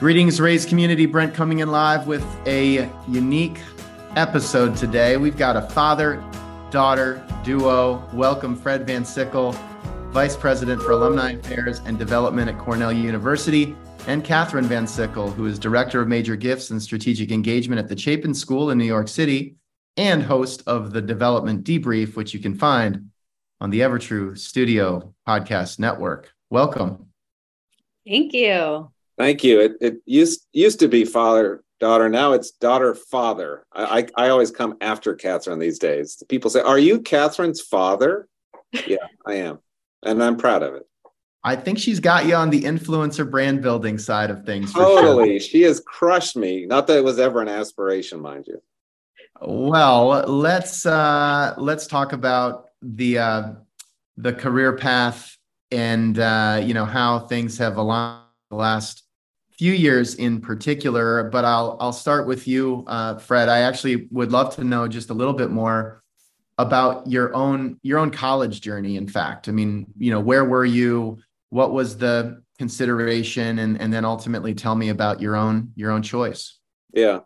Greetings, Raise Community. Brent coming in live with a unique episode today. We've got a father daughter duo. Welcome, Fred Van Sickle, Vice President for Alumni Affairs and Development at Cornell University, and Catherine Van Sickle, who is Director of Major Gifts and Strategic Engagement at the Chapin School in New York City and host of the Development Debrief, which you can find on the Evertrue Studio Podcast Network. Welcome. Thank you. Thank you. It, it used used to be father daughter. Now it's daughter father. I, I, I always come after Catherine these days. People say, "Are you Catherine's father?" yeah, I am, and I'm proud of it. I think she's got you on the influencer brand building side of things. Totally, sure. she has crushed me. Not that it was ever an aspiration, mind you. Well, let's uh, let's talk about the uh, the career path and uh, you know how things have aligned the last few years in particular, but I'll I'll start with you, uh, Fred. I actually would love to know just a little bit more about your own your own college journey. In fact, I mean, you know, where were you? What was the consideration, and and then ultimately tell me about your own your own choice. Yeah,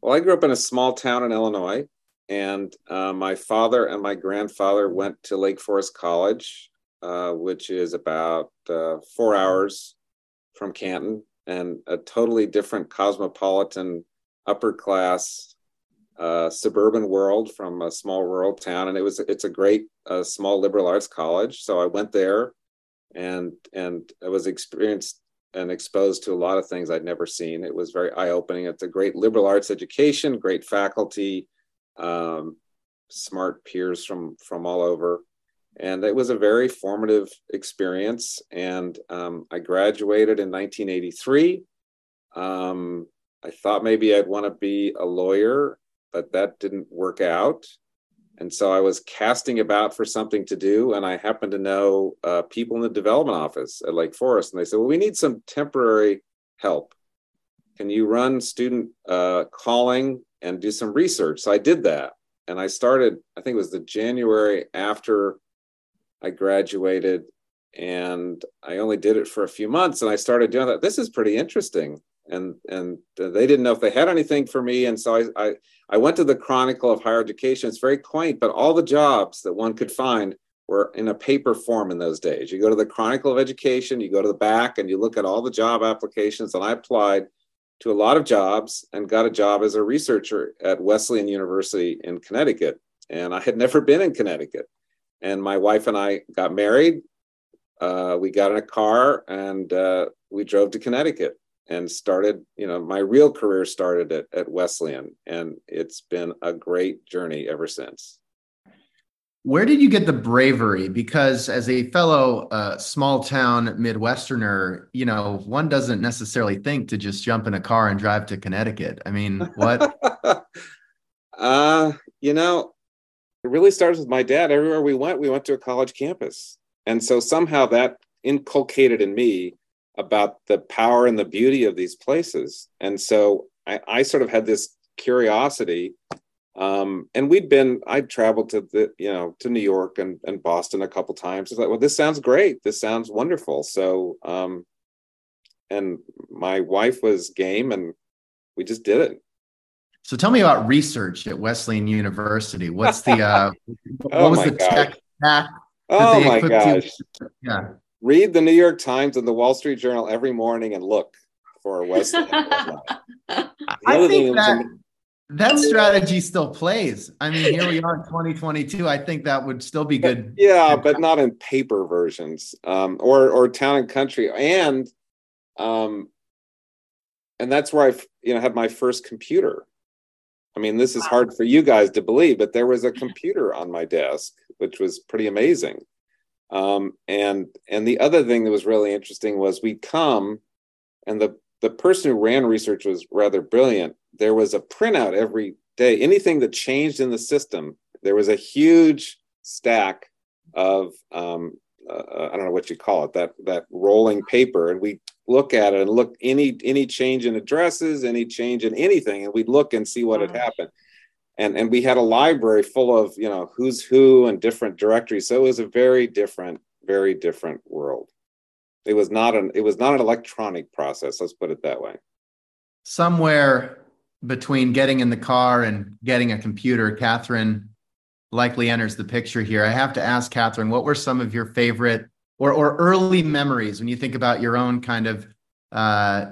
well, I grew up in a small town in Illinois, and uh, my father and my grandfather went to Lake Forest College, uh, which is about uh, four hours from Canton and a totally different cosmopolitan upper class uh, suburban world from a small rural town. And it was it's a great uh, small liberal arts college. So i went there and and i was experienced and exposed to a lot of things i'd never seen. It was very eye-opening. It's a great liberal arts education great faculty um, smart peers from from all over and it was a very formative experience. And um, I graduated in 1983. Um, I thought maybe I'd want to be a lawyer, but that didn't work out. And so I was casting about for something to do, and I happened to know uh, people in the development office at Lake Forest, and they said, "Well, we need some temporary help. Can you run student uh, calling and do some research?" So I did that, and I started. I think it was the January after I graduated and I only did it for a few months and I started doing that. This is pretty interesting. And and they didn't know if they had anything for me. And so I, I, I went to the Chronicle of Higher Education. It's very quaint, but all the jobs that one could find were in a paper form in those days. You go to the Chronicle of Education, you go to the back and you look at all the job applications. And I applied to a lot of jobs and got a job as a researcher at Wesleyan University in Connecticut. And I had never been in Connecticut and my wife and I got married. Uh, we got in a car and uh, we drove to Connecticut and started, you know, my real career started at, at Wesleyan, and it's been a great journey ever since. Where did you get the bravery? Because as a fellow uh, small town Midwesterner, you know, one doesn't necessarily think to just jump in a car and drive to Connecticut. I mean, what? uh, you know, it really starts with my dad. Everywhere we went, we went to a college campus. And so somehow that inculcated in me about the power and the beauty of these places. And so I, I sort of had this curiosity. Um, and we'd been, I'd traveled to the, you know, to New York and, and Boston a couple times. It's like, well, this sounds great. This sounds wonderful. So, um, and my wife was game and we just did it. So tell me about research at Wesleyan University. What's the uh, what oh was the gosh. tech stack? Oh my gosh! You? Yeah. Read the New York Times and the Wall Street Journal every morning and look for Wesleyan. I think that that strategy still plays. I mean, here we are in 2022. I think that would still be good. Yeah, but not in paper versions, um, or or town and country, and um, and that's where I, you know, had my first computer I mean, this is hard for you guys to believe, but there was a computer on my desk, which was pretty amazing. Um, and and the other thing that was really interesting was we'd come, and the the person who ran research was rather brilliant. There was a printout every day. Anything that changed in the system, there was a huge stack of um, uh, I don't know what you call it that that rolling paper, and we look at it and look any any change in addresses, any change in anything, and we'd look and see what had mm. happened. And and we had a library full of you know who's who and different directories. So it was a very different, very different world. It was not an it was not an electronic process. Let's put it that way. Somewhere between getting in the car and getting a computer, Catherine likely enters the picture here. I have to ask Catherine, what were some of your favorite or or early memories when you think about your own kind of uh,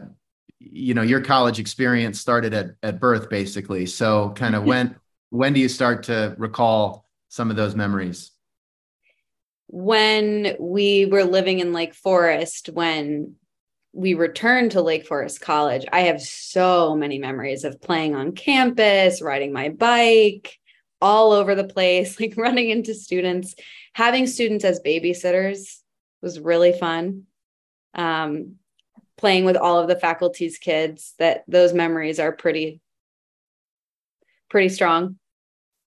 you know your college experience started at at birth basically. So kind of when when do you start to recall some of those memories? When we were living in lake forest when we returned to lake forest college i have so many memories of playing on campus riding my bike all over the place like running into students having students as babysitters was really fun um, playing with all of the faculty's kids that those memories are pretty pretty strong.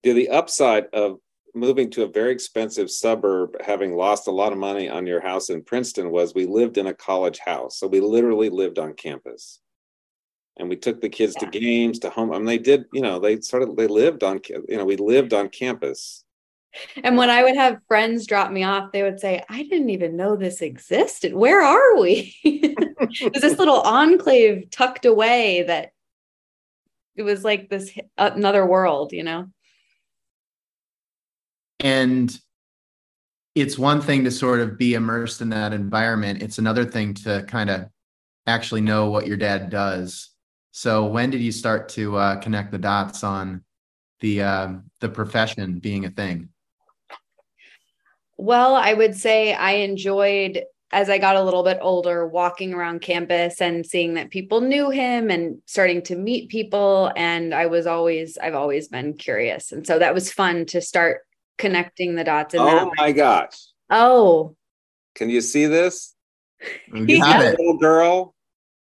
Yeah, the upside of moving to a very expensive suburb having lost a lot of money on your house in princeton was we lived in a college house. So we literally lived on campus. And we took the kids yeah. to games to home. I mean, they did you know they sort of they lived on you know we lived on campus and when I would have friends drop me off, they would say, I didn't even know this existed. Where are we? There's this little enclave tucked away that it was like this another world, you know? And it's one thing to sort of be immersed in that environment, it's another thing to kind of actually know what your dad does. So when did you start to uh, connect the dots on the uh, the profession being a thing? Well, I would say I enjoyed as I got a little bit older walking around campus and seeing that people knew him and starting to meet people and I was always I've always been curious. And so that was fun to start connecting the dots in Oh my gosh. Oh. Can you see this? You have it. Little girl.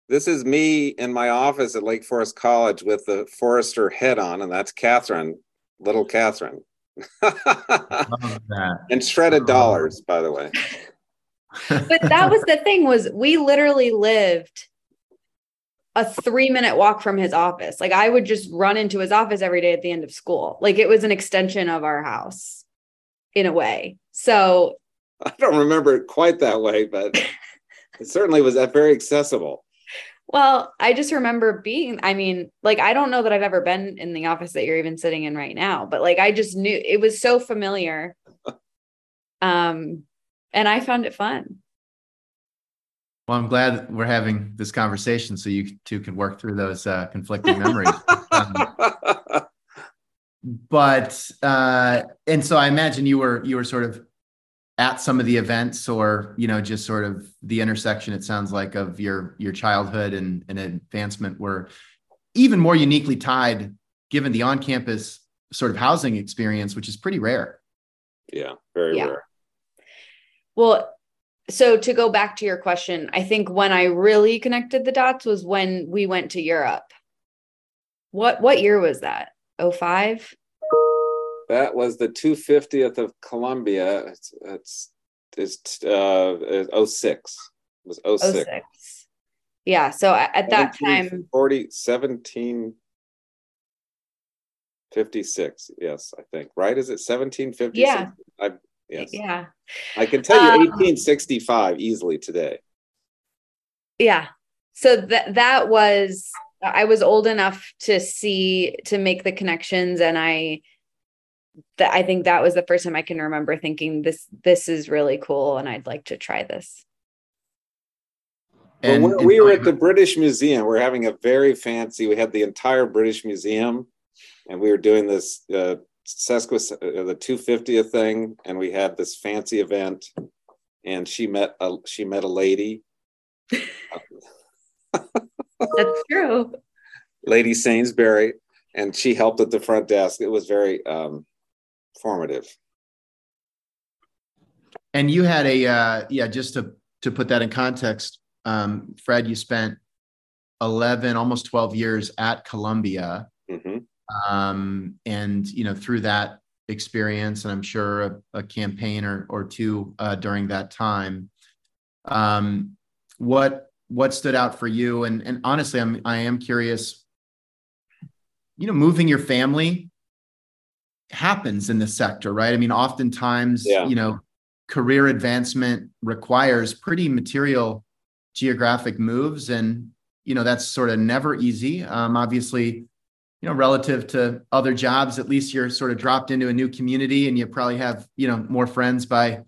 This is me in my office at Lake Forest College with the Forester head on, and that's Catherine, little Catherine. and shredded dollars, by the way. but that was the thing was we literally lived a three minute walk from his office. Like I would just run into his office every day at the end of school. Like it was an extension of our house in a way. So I don't remember it quite that way, but it certainly was that very accessible. Well, I just remember being, I mean, like, I don't know that I've ever been in the office that you're even sitting in right now, but like, I just knew it was so familiar. Um, and I found it fun. Well, I'm glad we're having this conversation so you two can work through those uh, conflicting memories. um, but uh, and so I imagine you were you were sort of at some of the events or you know just sort of the intersection it sounds like of your your childhood and, and advancement were even more uniquely tied given the on-campus sort of housing experience which is pretty rare. Yeah very yeah. rare. Well so to go back to your question i think when i really connected the dots was when we went to europe. What what year was that? 05 that was the 250th of Columbia. It's it's it's uh 06. It was 06. 06. Yeah. So at that time 40 17 56. Yes, I think. Right? Is it 1756? Yeah. I yes. Yeah. I can tell you um, 1865 easily today. Yeah. So that that was I was old enough to see to make the connections and I that I think that was the first time I can remember thinking this this is really cool and I'd like to try this. And well, we were at the British Museum. We're having a very fancy. We had the entire British Museum, and we were doing this uh, sesquis uh, the 250th thing, and we had this fancy event. And she met a she met a lady. That's true. Lady Sainsbury, and she helped at the front desk. It was very um, formative. And you had a uh, yeah, just to to put that in context, um, Fred, you spent eleven, almost twelve years at Columbia, mm-hmm. um, and you know through that experience, and I'm sure a, a campaign or or two uh, during that time. Um, what what stood out for you? And and honestly, I'm I am curious. You know, moving your family happens in the sector, right? I mean, oftentimes, yeah. you know, career advancement requires pretty material geographic moves, and you know that's sort of never easy. Um, obviously, you know, relative to other jobs, at least you're sort of dropped into a new community, and you probably have you know more friends by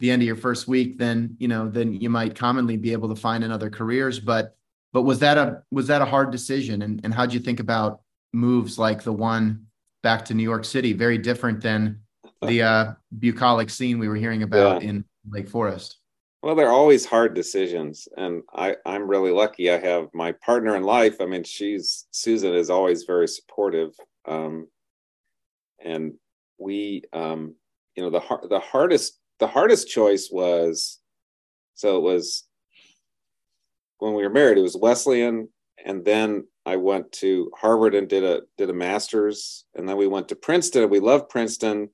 the end of your first week than you know than you might commonly be able to find in other careers. But but was that a was that a hard decision, and and how did you think about moves like the one back to New York City? Very different than the uh, bucolic scene we were hearing about yeah. in Lake Forest. Well, they're always hard decisions, and I I'm really lucky. I have my partner in life. I mean, she's Susan is always very supportive, um, and we um, you know the the hardest the hardest choice was so it was when we were married. It was Wesleyan, and then I went to Harvard and did a did a master's, and then we went to Princeton. We loved Princeton,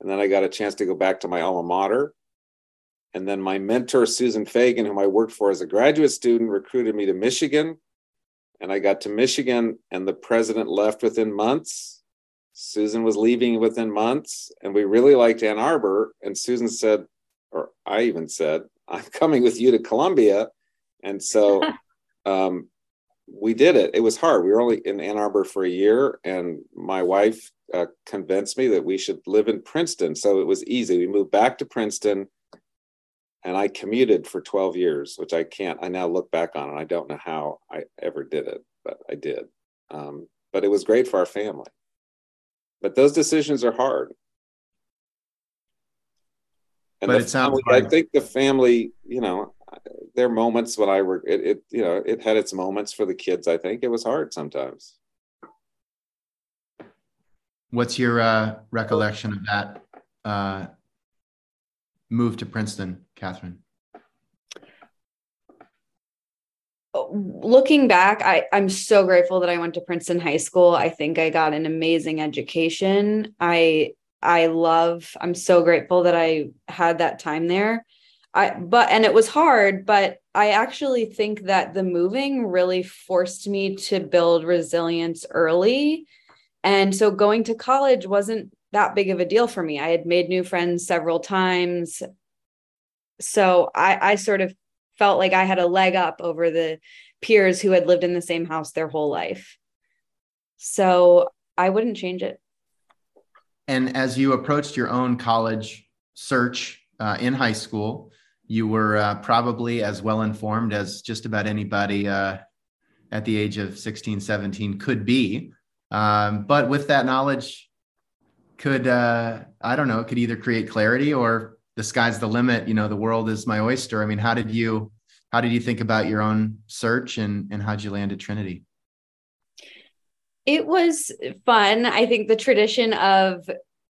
and then I got a chance to go back to my alma mater. And then my mentor, Susan Feagin, whom I worked for as a graduate student, recruited me to Michigan. And I got to Michigan, and the president left within months. Susan was leaving within months, and we really liked Ann Arbor. And Susan said, or I even said, I'm coming with you to Columbia. And so um, we did it. It was hard. We were only in Ann Arbor for a year, and my wife uh, convinced me that we should live in Princeton. So it was easy. We moved back to Princeton, and I commuted for 12 years, which I can't. I now look back on, and I don't know how I ever did it, but I did. Um, but it was great for our family. But those decisions are hard. And but it sounds family, like... I think the family, you know, there are moments when I were it, it, you know it had its moments for the kids. I think it was hard sometimes. What's your uh, recollection of that uh, move to Princeton, Catherine? Looking back, I, I'm so grateful that I went to Princeton High School. I think I got an amazing education. I I love, I'm so grateful that I had that time there. I but and it was hard, but I actually think that the moving really forced me to build resilience early. And so going to college wasn't that big of a deal for me. I had made new friends several times. So I I sort of felt like I had a leg up over the peers who had lived in the same house their whole life. So I wouldn't change it. And as you approached your own college search uh, in high school, you were uh, probably as well informed as just about anybody uh, at the age of 16 17 could be. Um, but with that knowledge could uh, i don't know it could either create clarity or the sky's the limit you know the world is my oyster. I mean how did you how did you think about your own search and and how'd you land at trinity? It was fun. I think the tradition of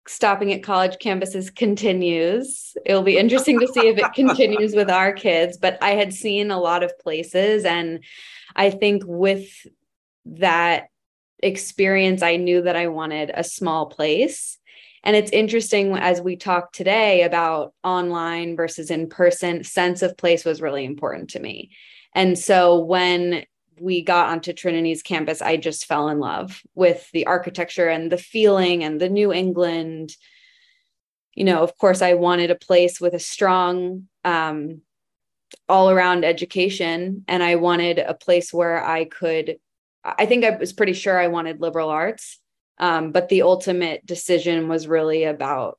stopping at college campuses continues. It'll be interesting to see if it continues with our kids, but I had seen a lot of places and I think with that experience I knew that I wanted a small place. And it's interesting as we talk today about online versus in person, sense of place was really important to me. And so when we got onto Trinity's campus, I just fell in love with the architecture and the feeling and the New England. You know, of course, I wanted a place with a strong um, all around education, and I wanted a place where I could. I think I was pretty sure I wanted liberal arts, um, but the ultimate decision was really about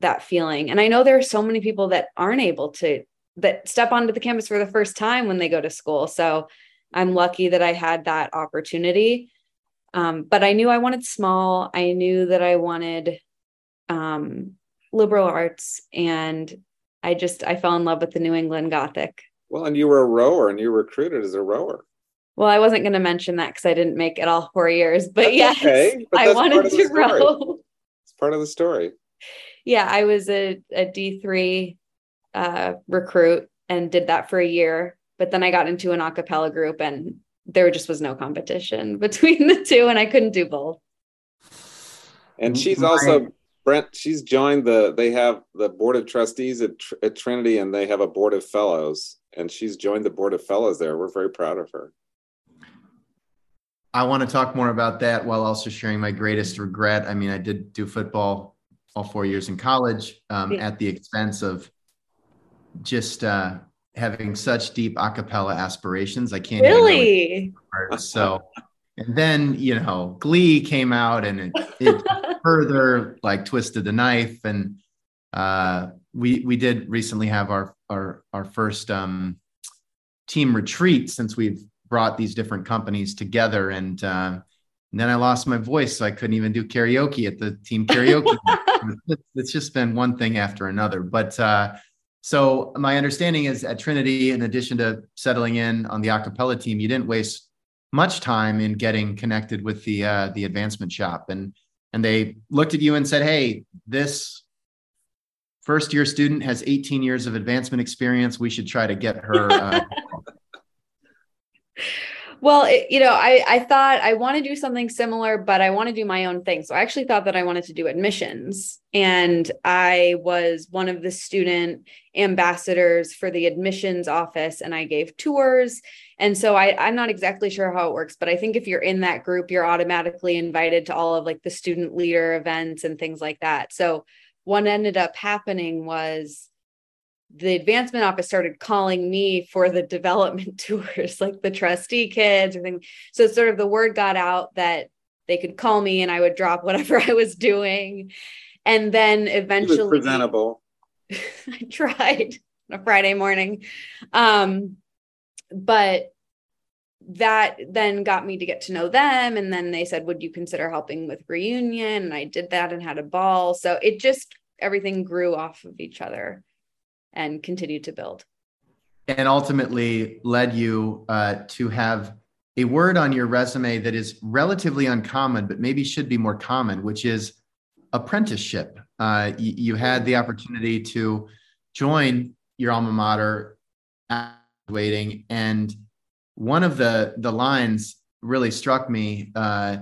that feeling. And I know there are so many people that aren't able to that step onto the campus for the first time when they go to school. So I'm lucky that I had that opportunity. Um, but I knew I wanted small. I knew that I wanted um, liberal arts, and I just I fell in love with the New England Gothic. Well, and you were a rower, and you were recruited as a rower. Well, I wasn't going to mention that because I didn't make it all four years, but that's yes, okay, but I wanted to row. It's part of the story. Yeah, I was a a D three uh, recruit and did that for a year but then I got into an acapella group and there just was no competition between the two and I couldn't do both. And she's also Brent, she's joined the they have the board of trustees at, at Trinity and they have a board of fellows and she's joined the board of fellows there. We're very proud of her. I want to talk more about that while also sharing my greatest regret. I mean, I did do football all four years in college um, yeah. at the expense of just uh, having such deep acapella aspirations. I can't really. so, and then you know, Glee came out and it, it further like twisted the knife. And uh, we we did recently have our our our first um, team retreat since we've brought these different companies together and. Uh, and then I lost my voice, so I couldn't even do karaoke at the team karaoke. it's just been one thing after another. But uh, so my understanding is at Trinity, in addition to settling in on the acapella team, you didn't waste much time in getting connected with the uh, the advancement shop, and and they looked at you and said, "Hey, this first year student has 18 years of advancement experience. We should try to get her." Uh, well, it, you know, I I thought I want to do something similar, but I want to do my own thing. So I actually thought that I wanted to do admissions, and I was one of the student ambassadors for the admissions office, and I gave tours. And so I I'm not exactly sure how it works, but I think if you're in that group, you're automatically invited to all of like the student leader events and things like that. So what ended up happening was the advancement office started calling me for the development tours, like the trustee kids or things. So sort of the word got out that they could call me and I would drop whatever I was doing. And then eventually presentable. I tried on a Friday morning. Um, but that then got me to get to know them. And then they said, Would you consider helping with reunion? And I did that and had a ball. So it just everything grew off of each other and continue to build. And ultimately led you uh, to have a word on your resume that is relatively uncommon, but maybe should be more common, which is apprenticeship. Uh, you, you, had the opportunity to join your alma mater, graduating, and one of the the lines really struck me. Uh,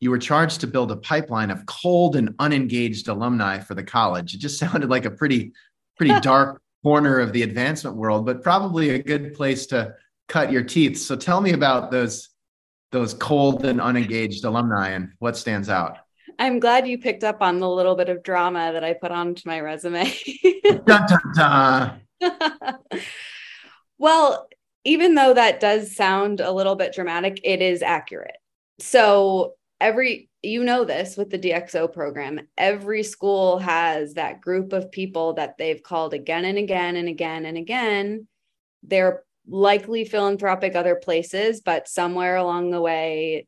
you were charged to build a pipeline of cold and unengaged alumni for the college. It just sounded like a pretty pretty dark corner of the advancement world, but probably a good place to cut your teeth. So tell me about those those cold and unengaged alumni and what stands out. I'm glad you picked up on the little bit of drama that I put onto my resume. dun, dun, dun. well, even though that does sound a little bit dramatic, it is accurate. So every you know this with the DXO program, every school has that group of people that they've called again and again and again and again. They're likely philanthropic other places, but somewhere along the way,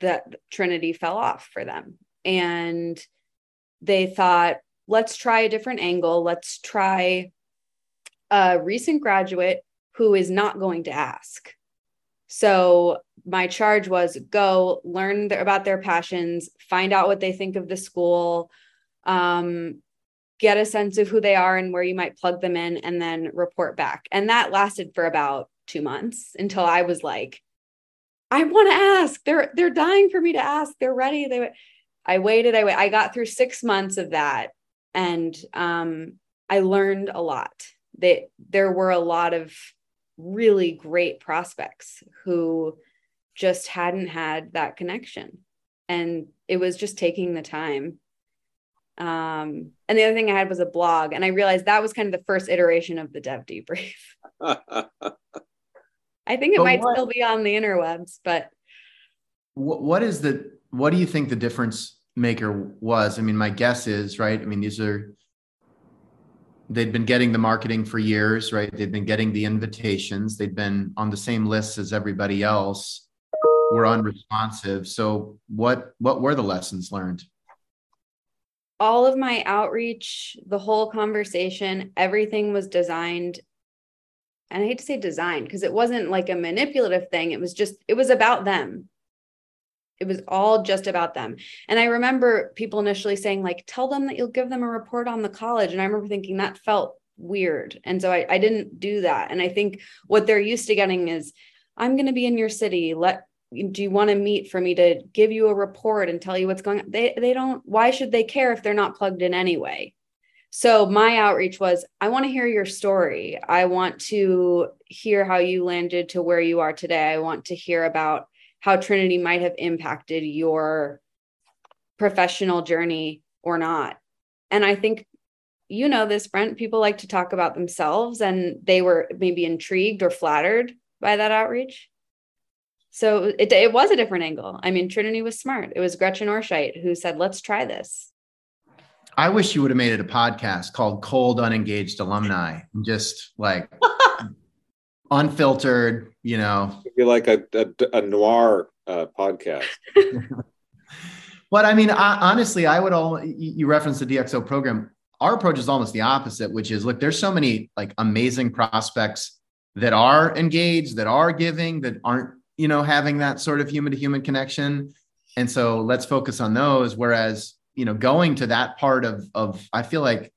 that Trinity fell off for them. And they thought, let's try a different angle. Let's try a recent graduate who is not going to ask. So my charge was go learn about their passions, find out what they think of the school, um, get a sense of who they are and where you might plug them in, and then report back. And that lasted for about two months until I was like, I want to ask. They're they're dying for me to ask. They're ready. They I waited. I wait. I got through six months of that, and um, I learned a lot. That there were a lot of really great prospects who just hadn't had that connection. And it was just taking the time. Um, and the other thing I had was a blog, and I realized that was kind of the first iteration of the dev debrief. I think it but might what, still be on the interwebs, but what is the what do you think the difference maker was? I mean, my guess is right. I mean, these are they'd been getting the marketing for years, right? They'd been getting the invitations. They'd been on the same lists as everybody else. Were unresponsive. So what what were the lessons learned? All of my outreach, the whole conversation, everything was designed and I hate to say designed because it wasn't like a manipulative thing. It was just, it was about them. It was all just about them. And I remember people initially saying, like, tell them that you'll give them a report on the college. And I remember thinking that felt weird. And so I, I didn't do that. And I think what they're used to getting is, I'm going to be in your city. Let do you want to meet for me to give you a report and tell you what's going on? They they don't why should they care if they're not plugged in anyway? So my outreach was I want to hear your story. I want to hear how you landed to where you are today. I want to hear about how Trinity might have impacted your professional journey or not. And I think you know this brent people like to talk about themselves and they were maybe intrigued or flattered by that outreach. So it, it was a different angle. I mean trinity was smart. It was gretchen orshite who said let's try this. I wish you would have made it a podcast called cold unengaged alumni and just like unfiltered you know It'd be like a, a, a noir uh, podcast but i mean I, honestly i would all you referenced the dxo program our approach is almost the opposite, which is look, there's so many like amazing prospects that are engaged, that are giving, that aren't, you know, having that sort of human to human connection. And so let's focus on those. Whereas, you know, going to that part of of I feel like,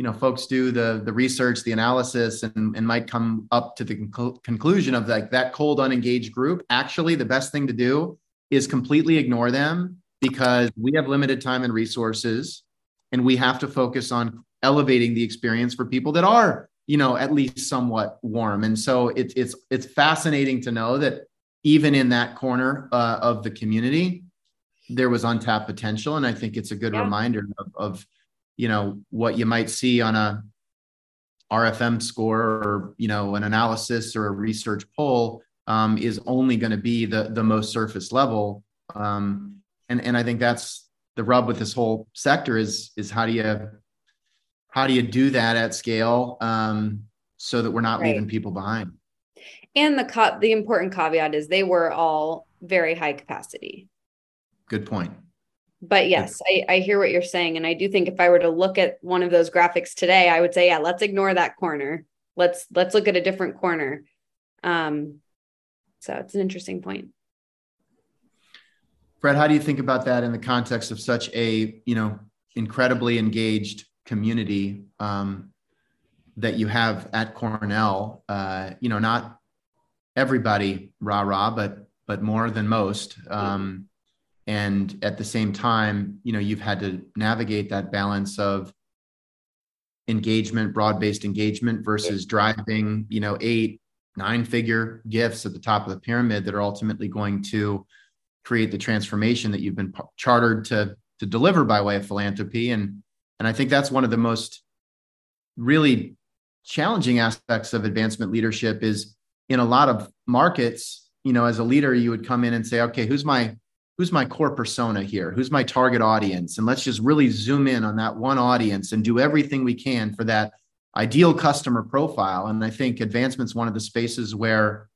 you know, folks do the the research, the analysis, and, and might come up to the conclu- conclusion of like that cold, unengaged group. Actually, the best thing to do is completely ignore them because we have limited time and resources and we have to focus on elevating the experience for people that are you know at least somewhat warm and so it's it's it's fascinating to know that even in that corner uh, of the community there was untapped potential and i think it's a good yeah. reminder of, of you know what you might see on a rfm score or you know an analysis or a research poll um, is only going to be the the most surface level. Um, and and i think that's the rub with this whole sector is is how do you how do you do that at scale um, so that we're not right. leaving people behind? And the co- the important caveat is they were all very high capacity. Good point but yes I, I hear what you're saying and i do think if i were to look at one of those graphics today i would say yeah let's ignore that corner. Let's let's look at a different corner. Um so it's an interesting point. Fred, how do you think about that in the context of such a you know incredibly engaged community um, that you have at Cornell? Uh, you know, not everybody rah rah, but but more than most. Um, and at the same time, you know, you've had to navigate that balance of engagement, broad-based engagement versus driving, you know, eight, nine-figure gifts at the top of the pyramid that are ultimately going to create the transformation that you've been chartered to to deliver by way of philanthropy. And and I think that's one of the most really challenging aspects of advancement leadership is in a lot of markets you know as a leader you would come in and say okay who's my who's my core persona here who's my target audience and let's just really zoom in on that one audience and do everything we can for that ideal customer profile and i think advancement's one of the spaces where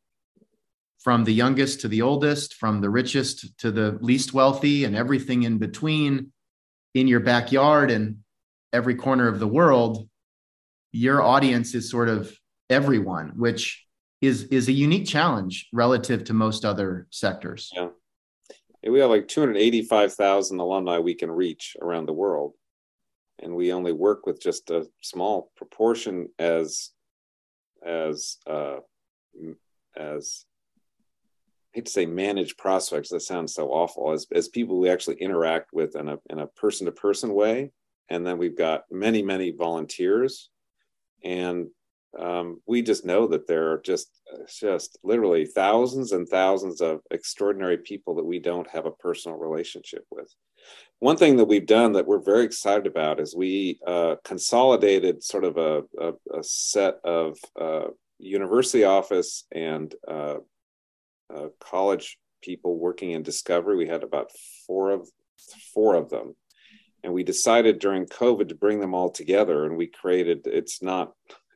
from the youngest to the oldest, from the richest to the least wealthy, and everything in between in your backyard and every corner of the world, your audience is sort of everyone, which is is a unique challenge relative to most other sectors. Yeah. We have like 285,000 alumni we can reach around the world. And we only work with just a small proportion as as uh, as I hate to say manage prospects that sounds so awful as, as people we actually interact with in a, in a person-to-person way and then we've got many many volunteers and um, we just know that there are just just literally thousands and thousands of extraordinary people that we don't have a personal relationship with one thing that we've done that we're very excited about is we uh, consolidated sort of a, a, a set of uh, university office and uh, uh, college people working in discovery. We had about four of four of them, and we decided during COVID to bring them all together. And we created. It's not.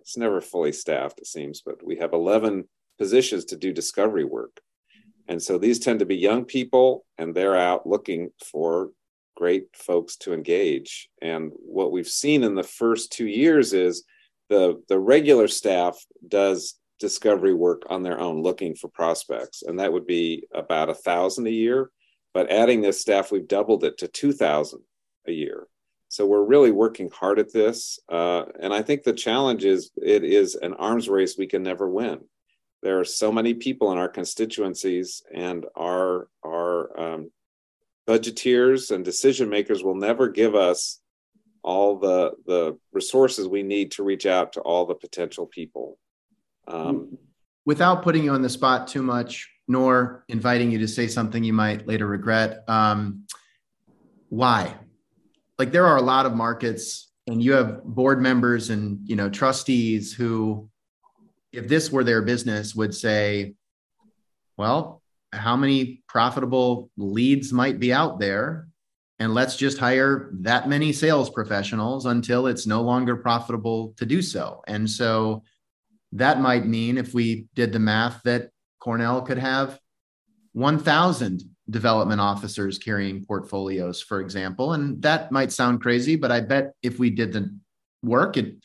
It's never fully staffed, it seems, but we have eleven positions to do discovery work. And so these tend to be young people, and they're out looking for great folks to engage. And what we've seen in the first two years is the the regular staff does discovery work on their own looking for prospects and that would be about a thousand a year but adding this staff we've doubled it to 2000 a year so we're really working hard at this uh, and i think the challenge is it is an arms race we can never win there are so many people in our constituencies and our our um, budgeteers and decision makers will never give us all the the resources we need to reach out to all the potential people um, Without putting you on the spot too much, nor inviting you to say something you might later regret, um, why? Like there are a lot of markets and you have board members and you know trustees who if this were their business would say well how many profitable leads might be out there and let's just hire that many sales professionals until it's no longer profitable to do so. And so that might mean if we did the math that cornell could have 1000 development officers carrying portfolios, for example. And that might sound crazy, but I bet if we did the work, it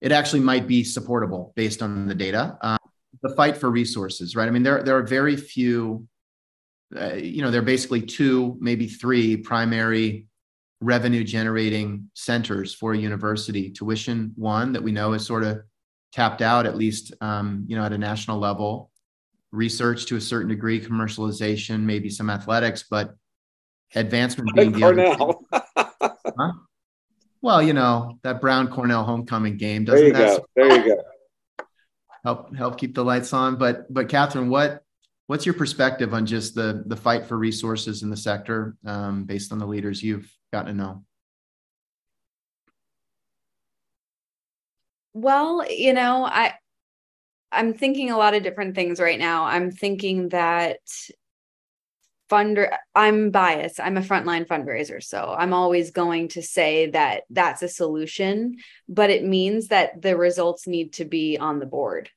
it actually might be supportable based on the data. Um, the fight for resources, right? I mean, there there are very few. Uh, you know, there are basically two, maybe three primary revenue generating centers for a university. Tuition one that we know is sort of tapped out, at least um, you know at a national level research to a certain degree, commercialization, maybe some athletics, but advancement being the Cornell. huh? Well, you know that Brown Cornell homecoming game doesn't there you go. There you go. Help help keep the lights on. But but Catherine, what what's your perspective on just the the fight for resources in the sector um, based on the leaders you've gotten to know? Well, you know, I I'm thinking a lot of different things right now. I'm thinking that funder I'm biased. I'm a frontline fundraiser, so I'm always going to say that that's a solution, but it means that the results need to be on the board.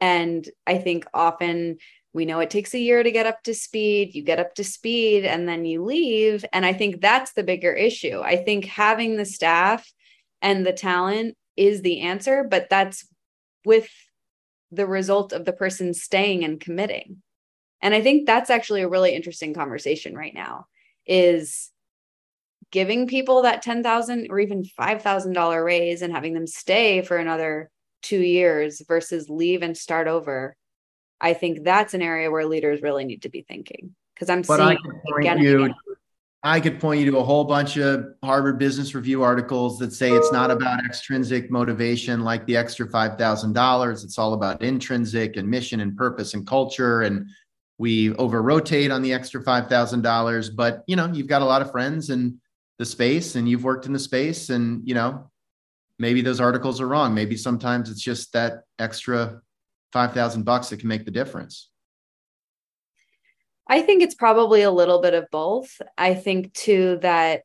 And I think often we know it takes a year to get up to speed. You get up to speed and then you leave, and I think that's the bigger issue. I think having the staff and the talent is the answer, but that's with the result of the person staying and committing. And i think that's actually a really interesting conversation right now is giving people that 10,000 or even $5,000 raise and having them stay for another 2 years versus leave and start over i think that's an area where leaders really need to be thinking. Because i'm but seeing I can point you I could point you to a whole bunch of Harvard Business Review articles that say it's not about extrinsic motivation like the extra $5,000. It's all about intrinsic and mission and purpose and culture. And we over rotate on the extra $5,000. But, you know, you've got a lot of friends in the space and you've worked in the space. And, you know, maybe those articles are wrong. Maybe sometimes it's just that extra 5,000 bucks that can make the difference. I think it's probably a little bit of both. I think too that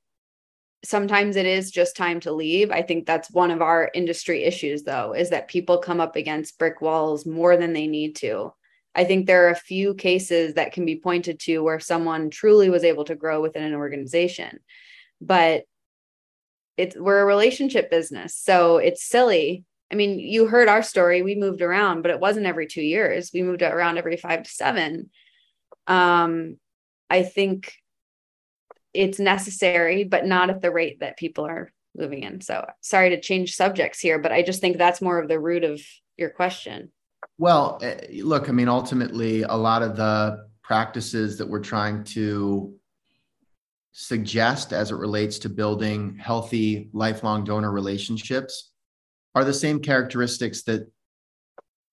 sometimes it is just time to leave. I think that's one of our industry issues though is that people come up against brick walls more than they need to. I think there are a few cases that can be pointed to where someone truly was able to grow within an organization. But it's we're a relationship business. So it's silly. I mean, you heard our story. We moved around, but it wasn't every 2 years. We moved around every 5 to 7 um, I think it's necessary, but not at the rate that people are moving in. So sorry to change subjects here, but I just think that's more of the root of your question. Well, eh, look, I mean, ultimately, a lot of the practices that we're trying to suggest as it relates to building healthy lifelong donor relationships are the same characteristics that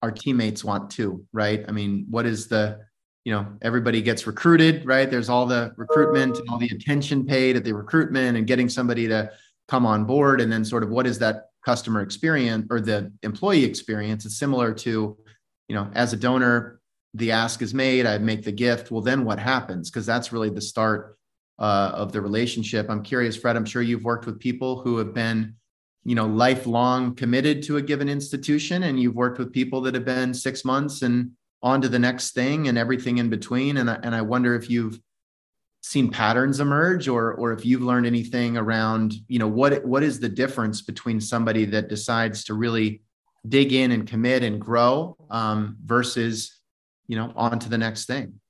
our teammates want too, right? I mean, what is the you know everybody gets recruited right? There's all the recruitment and all the attention paid at the recruitment and getting somebody to come on board. And then sort of what is that customer experience or the employee experience it's similar to you know as a donor the ask is made i make the gift. Well then what happens? Because that's really the start uh, of the relationship. I'm curious fred i'm sure you've worked with people who have been you know lifelong committed to a given institution and you've worked with people that have been six months and on to the next thing and everything in between. And I, and I wonder if you've seen patterns emerge or or if you've learned anything around, you know, what what is the difference between somebody that decides to really dig in and commit and grow um, versus, you know, on to the next thing.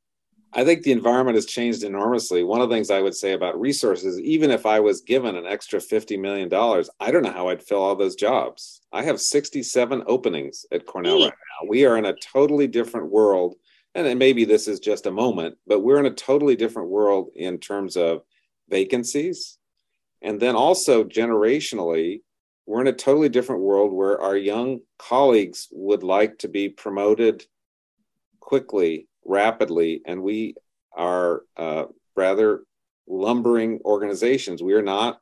I think the environment has changed enormously. One of the things I would say about resources, even if I was given an extra $50 million, I don't know how I'd fill all those jobs. I have 67 openings at Cornell right now. We are in a totally different world. And maybe this is just a moment, but we're in a totally different world in terms of vacancies. And then also generationally, we're in a totally different world where our young colleagues would like to be promoted quickly rapidly, and we are uh, rather lumbering organizations. We are not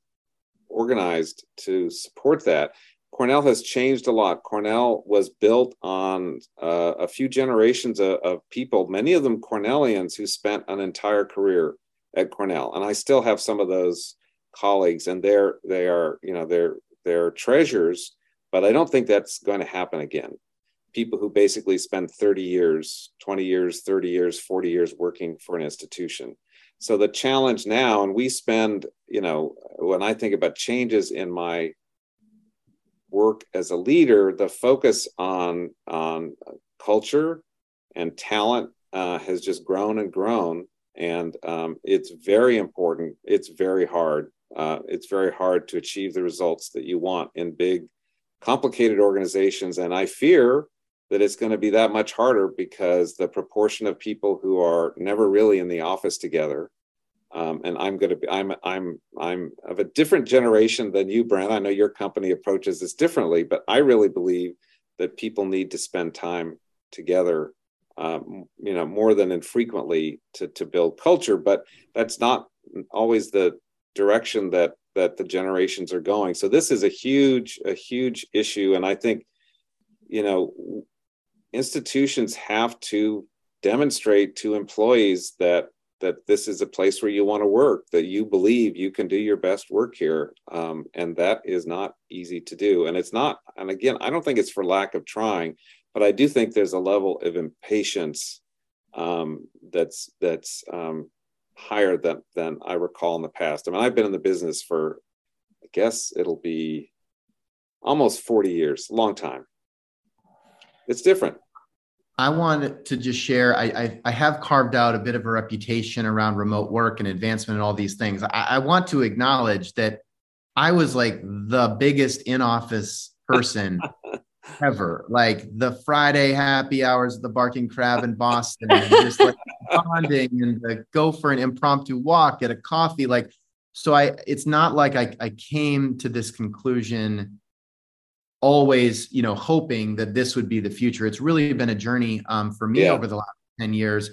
organized to support that. Cornell has changed a lot. Cornell was built on uh, a few generations of, of, people, many of them Cornellians who spent an entire career at Cornell. And I still have some of those colleagues, and they're they are you know they're they're treasures. But I don't think that's going to happen again. People who basically spend 30 years, 20 years, 30 years, 40 years working for an institution. So the challenge now, and we spend, you know, when I think about changes in my work as a leader, the focus on on culture and talent uh, has just grown and grown, and um, it's very important. It's very hard. Uh, it's very hard to achieve the results that you want in big, complicated organizations, and I fear that it's going to be that much harder because the proportion of people who are never really in the office together um, and I'm going to be I'm I'm I'm of a different generation than you, Brent. I know your company approaches this differently, but I really believe that people need to spend time together, um, you know, more than infrequently to to build culture. But that's not always the direction that that the generations are going. So this is a huge a huge issue, and I think, you know, institutions have to demonstrate to employees that that this is a place where you want to work, that you believe you can do your best work here. Um, and that is not easy to do. And it's not, and again, I don't think it's for lack of trying, but I do think there's a level of impatience um, that's that's um, higher than than I recall in the past. I mean, I've been in the business for, I guess it'll be almost 40 years, long time. It's different. I want to just share. I, I, I, have carved out a bit of a reputation around remote work and advancement and all these things. I, I want to acknowledge that I was like the biggest in office person ever. Like the Friday happy hours, of the Barking Crab in Boston, and just like bonding and the go for an impromptu walk, get a coffee. Like, so I, it's not like I, I came to this conclusion always, you know, hoping that this would be the future. It's really been a journey um, for me yeah. over the last 10 years.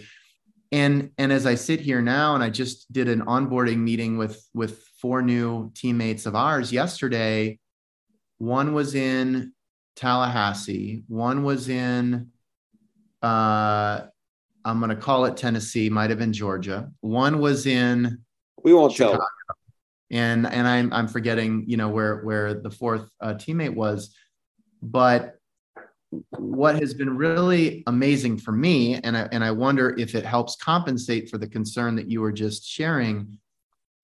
And, and as I sit here now, and I just did an onboarding meeting with, with four new teammates of ours yesterday. One was in Tallahassee, one was in, uh, I'm going to call it Tennessee, might have been Georgia. One was in, we won't Chicago. tell and and I'm I'm forgetting you know where where the fourth uh, teammate was, but what has been really amazing for me, and I and I wonder if it helps compensate for the concern that you were just sharing,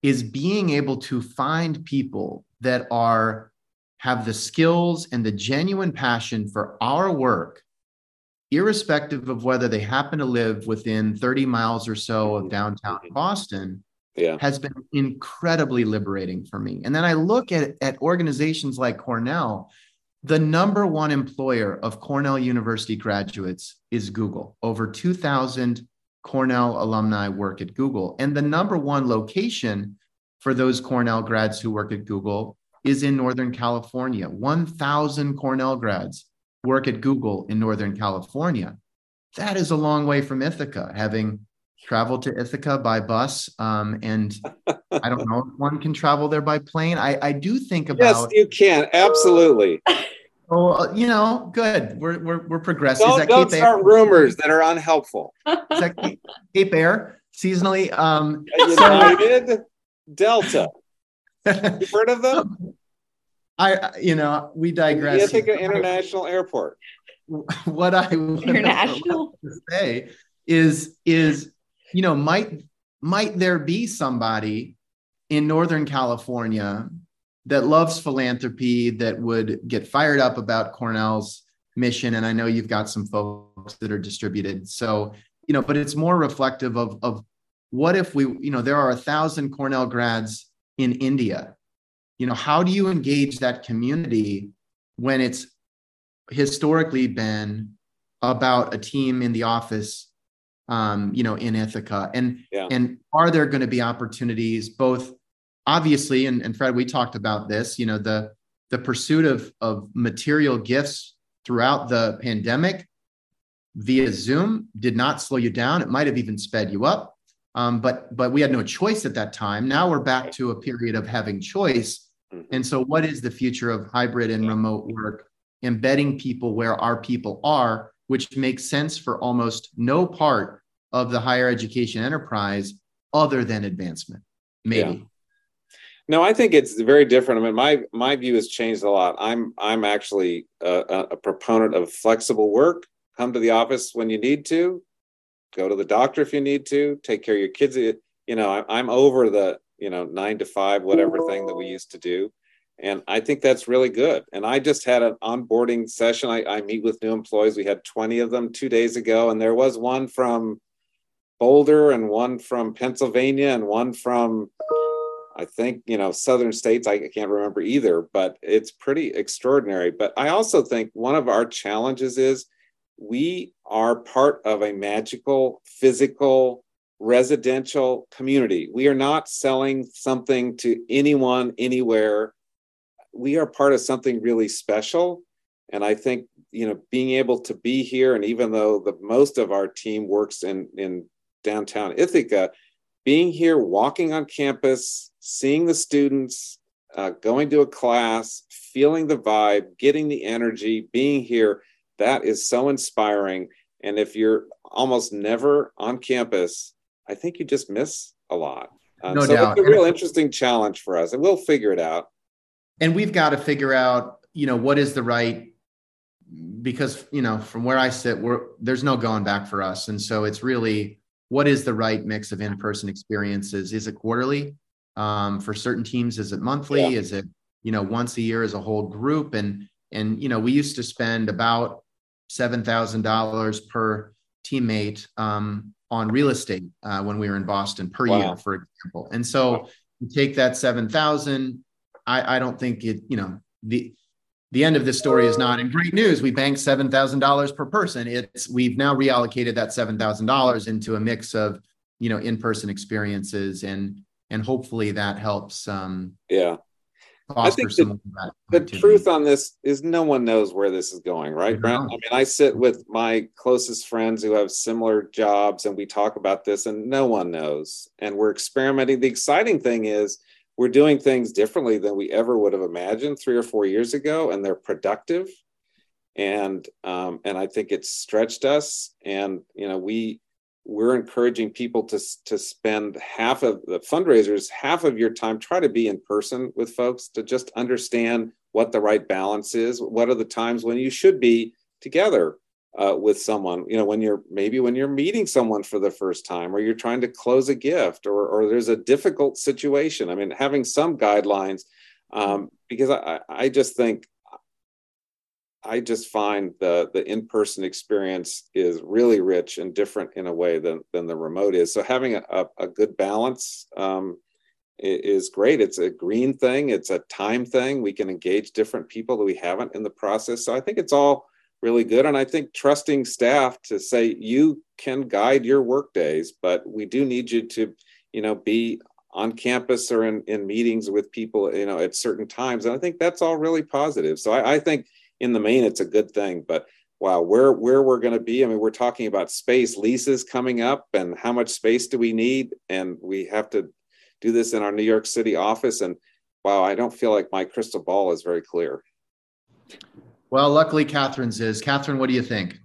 is being able to find people that are have the skills and the genuine passion for our work irrespective of whether they happen to live within 30 miles or so of downtown Boston yeah. has been incredibly liberating for me. And then I look at, at organizations like Cornell, the number one employer of Cornell University graduates is Google. Over 2,000 Cornell alumni work at Google. And the number one location for those Cornell grads who work at Google is in Northern California. 1,000 Cornell grads work at Google in Northern California. That is a long way from Ithaca, having travel to Ithaca by bus. Um, and I don't know if one can travel there by plane. I, I do think about. Yes, you can. Absolutely. Oh, uh, you know, good. We're, we're, we're progressive. Don't, don't start Air? rumors that are unhelpful. Is that Cape, Cape Air seasonally? Um, United, so, Delta. You've heard of them? I, you know, we digress. Ithaca International Airport. What I international say is is you know, might might there be somebody in Northern California that loves philanthropy that would get fired up about Cornell's mission? And I know you've got some folks that are distributed. So, you know, but it's more reflective of of what if we, you know, there are a thousand Cornell grads in India. You know, how do you engage that community when it's historically been about a team in the office um, you know, in Ithaca? And yeah. and are there going to be opportunities both obviously, and, and Fred, we talked about this, you know, the the pursuit of of material gifts throughout the pandemic via Zoom did not slow you down. It might have even sped you up. Um, but but we had no choice at that time. Now we're back to a period of having choice. Mm-hmm. And so, what is the future of hybrid and remote work? Embedding people where our people are, which makes sense for almost no part of the higher education enterprise other than advancement, maybe. Yeah. No, I think it's very different. I mean, my my view has changed a lot. I'm I'm actually a, a proponent of flexible work. Come to the office when you need to, go to the doctor if you need to, take care of your kids. You know, I'm over the you know nine to five whatever thing that we used to do and i think that's really good and i just had an onboarding session I, I, meet with new employees we had 20 of them two days ago and there was one from boulder and one from pennsylvania and one from i think you know southern states i can't remember either but it's pretty extraordinary but i also think one of our challenges is we are part of a magical physical residential community. We are not selling something to anyone anywhere. We are part of something really special. And I think, you know, being able to be here, and even though the most of our team works in, in downtown Ithaca, being here, walking on campus, seeing the students, uh, going to a class, feeling the vibe, getting the energy, being here, that is so inspiring. And if you're almost never on campus, I think you just miss a lot. Um, no so doubt. it's a real interesting challenge for us, and we'll figure it out. And we've got to figure out, you know, what is the right because you know from where I sit, we're there's no going back for us, and so it's really what is the right mix of in-person experiences? Is it quarterly? Um, for certain teams, is it monthly? Yeah. Is it you know once a year as a whole group? And and you know we used to spend about seven thousand dollars per teammate um, on real estate uh, when we were in Boston per wow. year, for example. And so wow. you take that 7,000. I, I don't think it, you know, the, the end of this story is not in great news. We banked $7,000 per person. It's, we've now reallocated that $7,000 into a mix of, you know, in-person experiences and, and hopefully that helps. Um, yeah. I think the, the truth on this is no one knows where this is going, right, Brent? I mean, I sit with my closest friends who have similar jobs and we talk about this and no one knows. And we're experimenting. The exciting thing is we're doing things differently than we ever would have imagined three or four years ago, and they're productive. And um, and I think it's stretched us. And you know, we we're encouraging people to, to spend half of the fundraisers, half of your time, try to be in person with folks to just understand what the right balance is. What are the times when you should be together uh, with someone? You know, when you're maybe when you're meeting someone for the first time, or you're trying to close a gift, or, or there's a difficult situation. I mean, having some guidelines, um, because I, I just think I just find the the in person experience is really rich and different in a way than than the remote is. So having a, a good balance um, is great. It's a green thing. It's a time thing. We can engage different people that we haven't in the process. So I think it's all really good. And I think trusting staff to say you can guide your work days, but we do need you to, you know, be on campus or in, in meetings with people, you know, at certain times. And I think that's all really positive. So I, I think in the main, it's a good thing. But wow, where where we're going to be? I mean, we're talking about space leases coming up, and how much space do we need? And we have to do this in our New York City office. And wow, I don't feel like my crystal ball is very clear. Well, luckily, Catherine's is. Catherine, what do you think?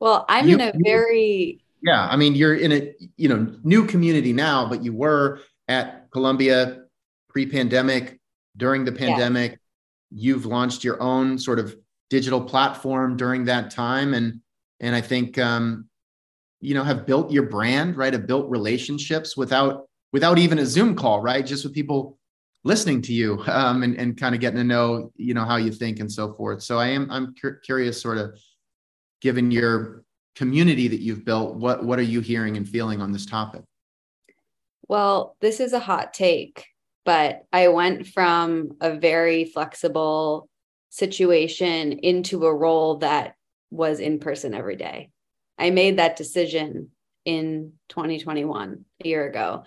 Well, I'm you, in a very yeah. I mean, you're in a you know new community now, but you were at Columbia pre-pandemic, during the pandemic, you've launched your own sort of digital platform during that time and and i think um, you know have built your brand right have built relationships without without even a zoom call right just with people listening to you um, and, and kind of getting to know you know how you think and so forth so i am i'm curious sort of given your community that you've built what what are you hearing and feeling on this topic well this is a hot take but I went from a very flexible situation into a role that was in person every day. I made that decision in 2021, a year ago.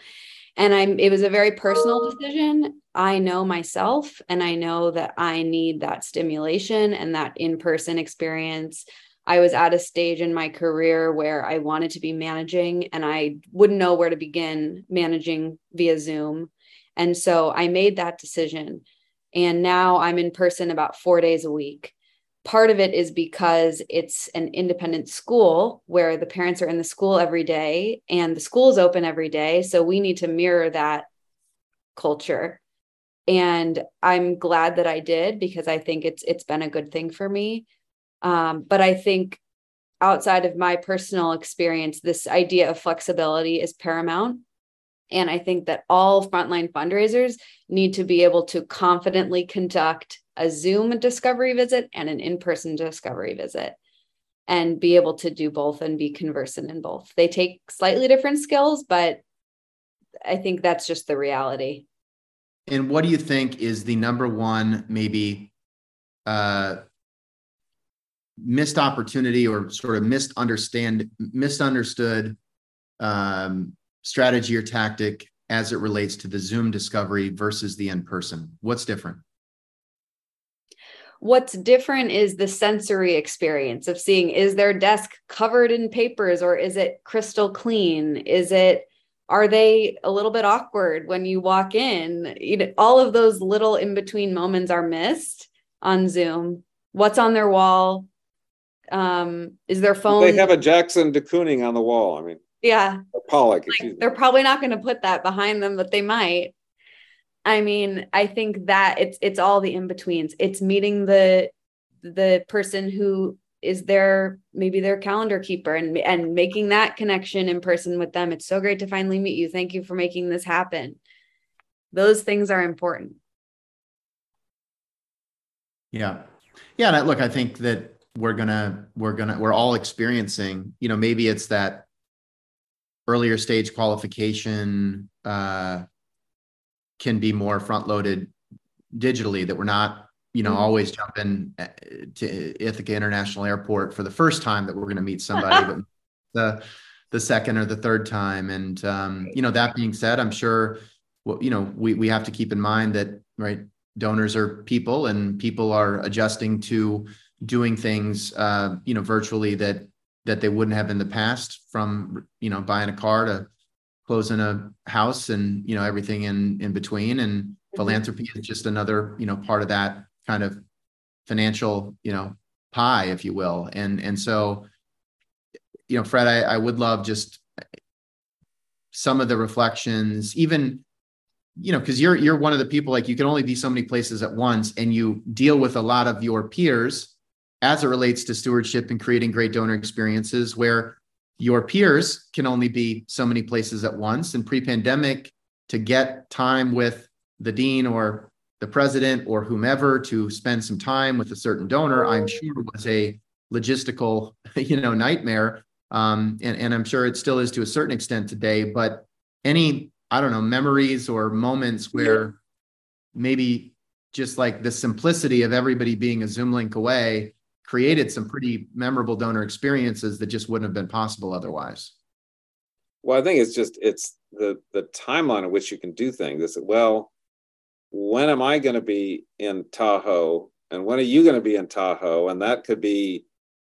And I'm it was a very personal decision. I know myself and I know that I need that stimulation and that in-person experience. I was at a stage in my career where I wanted to be managing and I wouldn't know where to begin managing via Zoom And so I made that decision. And now I'm in person about four days a week. Part of it is because it's an independent school where the parents are in the school every day and the school is open every day. So we need to mirror that culture. And I'm glad that I did because I think it's it's been a good thing for me. Um, but I think outside of my personal experience, this idea of flexibility is paramount. And I think that all frontline fundraisers need to be able to confidently conduct a Zoom discovery visit and an in person discovery visit and be able to do both and be conversant in both. They take slightly different skills, but I think that's just the reality. And what do you think is the number one, maybe uh, missed opportunity or sort of misunderstand misunderstood um, strategy or tactic as it relates to the Zoom discovery versus the in person? What's different? What's different is the sensory experience of seeing is their desk covered in papers or is it crystal clean? Is it are they a little bit awkward when you walk in? You know, all of those little in between moments are missed on Zoom. What's on their wall? Um, is their phone? They have a Jackson de Kooning on the wall. I mean, yeah, Pollock. Like, they're probably not going to put that behind them, but they might. I mean, I think that it's it's all the in betweens. It's meeting the the person who is their maybe their calendar keeper and and making that connection in person with them. It's so great to finally meet you. Thank you for making this happen. Those things are important. Yeah. Yeah, And look, I think that we're gonna we're gonna we're all experiencing you know maybe it's that earlier stage qualification uh, can be more front loaded digitally that we're not you know mm-hmm. always jumping uh, to ithaca international airport for the first time that we're going to meet somebody but the the second or the third time and um, you know that being said i'm sure well, you know we, we have to keep in mind that right donors are people and people are adjusting to doing things uh, you know virtually that that they wouldn't have in the past from you know buying a car to closing a house and you know everything in in between and mm-hmm. philanthropy is just another you know part of that kind of financial you know pie if you will and and so you know fred i, I would love just some of the reflections even you know because you're you're one of the people like you can only be so many places at once and you deal with a lot of your peers as it relates to stewardship and creating great donor experiences where your peers can only be so many places at once. And pre pandemic, to get time with the dean or the president or whomever to spend some time with a certain donor, I'm sure was a logistical, you know, nightmare. Um, and, and I'm sure it still is to a certain extent today. But any, I don't know, memories or moments where maybe just like the simplicity of everybody being a Zoom link away created some pretty memorable donor experiences that just wouldn't have been possible otherwise. Well, I think it's just it's the the timeline in which you can do things. It's well, when am I going to be in Tahoe, and when are you going to be in Tahoe, and that could be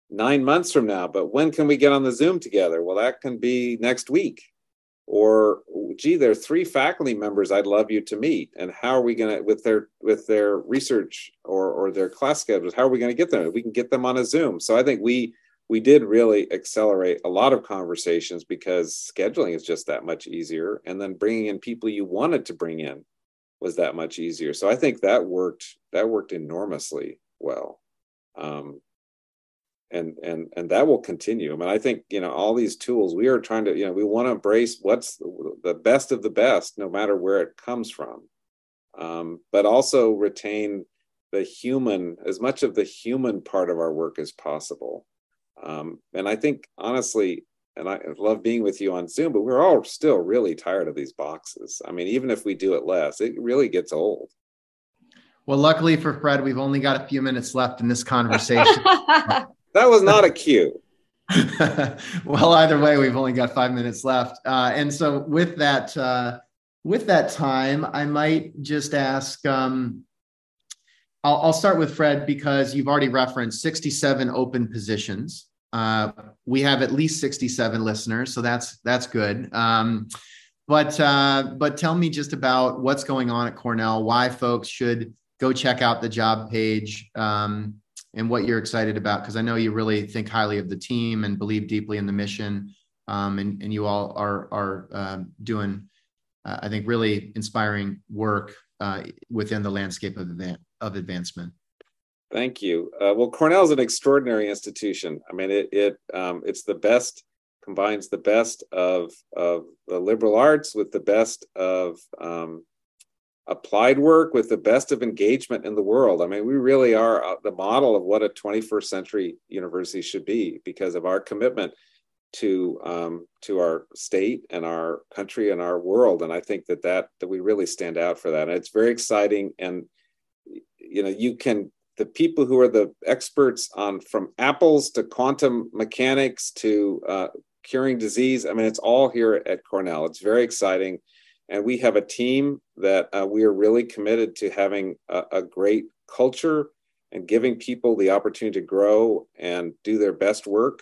nine months from now. But when can we get on the Zoom together? Well, that can be next week. Or gee there are three faculty members i'd love you to meet. And how are we going to with their with their research or or their class schedules how are we going to get them? We can get them on a zoom. So i think we we did really accelerate a lot of conversations because scheduling is just that much easier. And then bringing in people you wanted to bring in was that much easier so i think that worked that worked enormously well um, and and and that will continue. I mean, I think you know all these tools we are trying to you know we want to embrace what's the best of the best, no matter where it comes from, um, but also retain the human as much of the human part of our work as possible. Um, and I think honestly, and I love being with you on Zoom, but we're all still really tired of these boxes. I mean, even if we do it less, it really gets old. Well, luckily for Fred, we've only got a few minutes left in this conversation. That was not a cue. well, either way, we've only got five minutes left, uh, and so with that, uh, with that time, I might just ask. Um, I'll, I'll, start with Fred because you've already referenced 67 open positions. Uh, we have at least 67 listeners, so that's that's good. Um, but uh, but tell me just about what's going on at Cornell. Why folks should go check out the job page um, and what you're excited about because I know you really think highly of the team and believe deeply in the mission. Um, and, and you all are are uh, doing, uh, I think, really inspiring work uh, within the landscape of of advancement. Thank you. Uh, well, Cornell is an extraordinary institution. I mean, it, it um, it's the best combines the best of of the liberal arts with the best of um, applied work with the best of engagement in the world. I mean, we really are uh, the model of what a 21st century university should be because of our commitment to um, to our state and our country and our world. And I think that that that we really stand out for that. And it's very exciting. And you know, you can the people who are the experts on from apples to quantum mechanics to uh, curing disease. I mean, it's all here at Cornell. It's very exciting. And we have a team that uh, we are really committed to having a, a, great culture and giving people the opportunity to grow and do their best work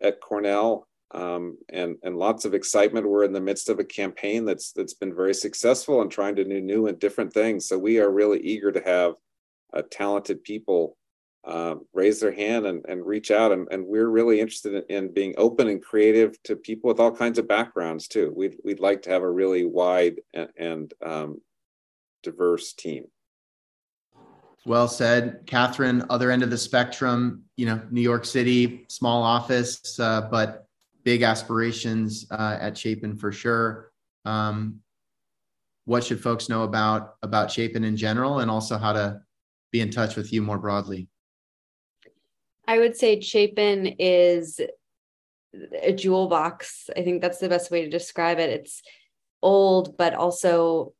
at Cornell. Um, and, and lots of excitement. We're in the midst of a campaign that's that's been very successful and trying to do new and different things. So we are really eager to have uh, talented people uh, raise their hand and, and reach out. And, and we're really interested in, in, being open and creative to people with all kinds of backgrounds too. We'd, we'd like to have a really wide and, and um, diverse team. Well said, Catherine. Other end of the spectrum, you know, New York City, small office, uh, but big aspirations uh, at Chapin for sure. Um, what should folks know about about Chapin in general, and also how to be in touch with you more broadly? I would say Chapin is a jewel box. I think that's the best way to describe it. It's old, but also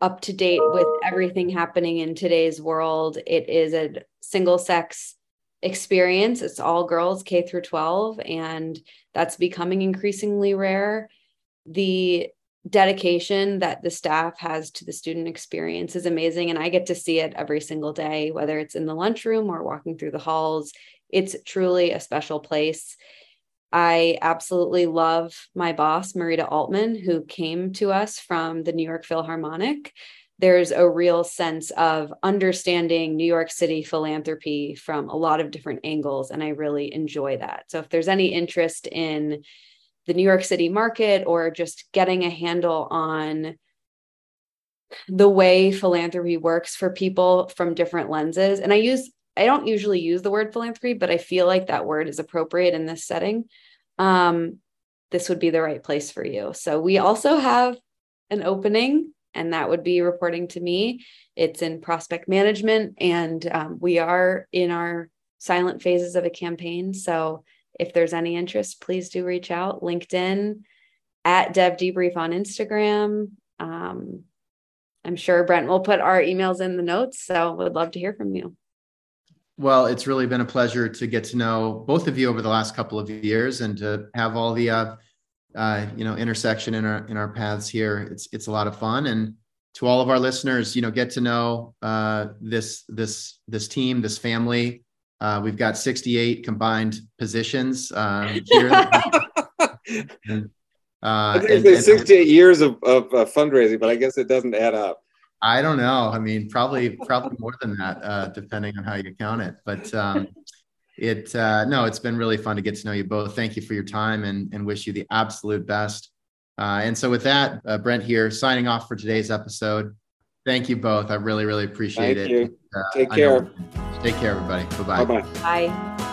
up to date with everything happening in today's world. It is a single sex experience. It's all girls K through 12, and that's becoming increasingly rare. The dedication that the staff has to the student experience is amazing. And I get to see it every single day, whether it's in the lunchroom or walking through the halls. It's truly a special place. I absolutely love my boss, Marita Altman, who came to us from the New York Philharmonic. There's a real sense of understanding New York City philanthropy from a lot of different angles, and I really enjoy that. So, if there's any interest in the New York City market or just getting a handle on the way philanthropy works for people from different lenses. And I use, I don't usually use the word philanthropy, but I feel like that word is appropriate in this setting. Um, this would be the right place for you. So we also have an opening, and that would be reporting to me. It's in prospect management, and um, we are in our silent phases of a campaign. So if there's any interest, please do reach out. LinkedIn at Dev Debrief on Instagram. Um, I'm sure Brent will put our emails in the notes. So would love to hear from you. Well, it's really been a pleasure to get to know both of you over the last couple of years and to have all the uh, uh, you know intersection in our in our paths here. It's it's a lot of fun and to all of our listeners, you know, get to know uh, this this this team, this family. Uh, we've got 68 combined positions uh, here. and, uh, I think and, 68 years of, of uh, fundraising, but I guess it doesn't add up. I don't know. I mean, probably probably more than that, uh, depending on how you count it. But um, it uh, no, it's been really fun to get to know you both. Thank you for your time, and and wish you the absolute best. Uh, and so, with that, uh, Brent here, signing off for today's episode. Thank you both. I really, really appreciate Thank it. You. Uh, Take care. Take care, everybody. Bye-bye. Bye.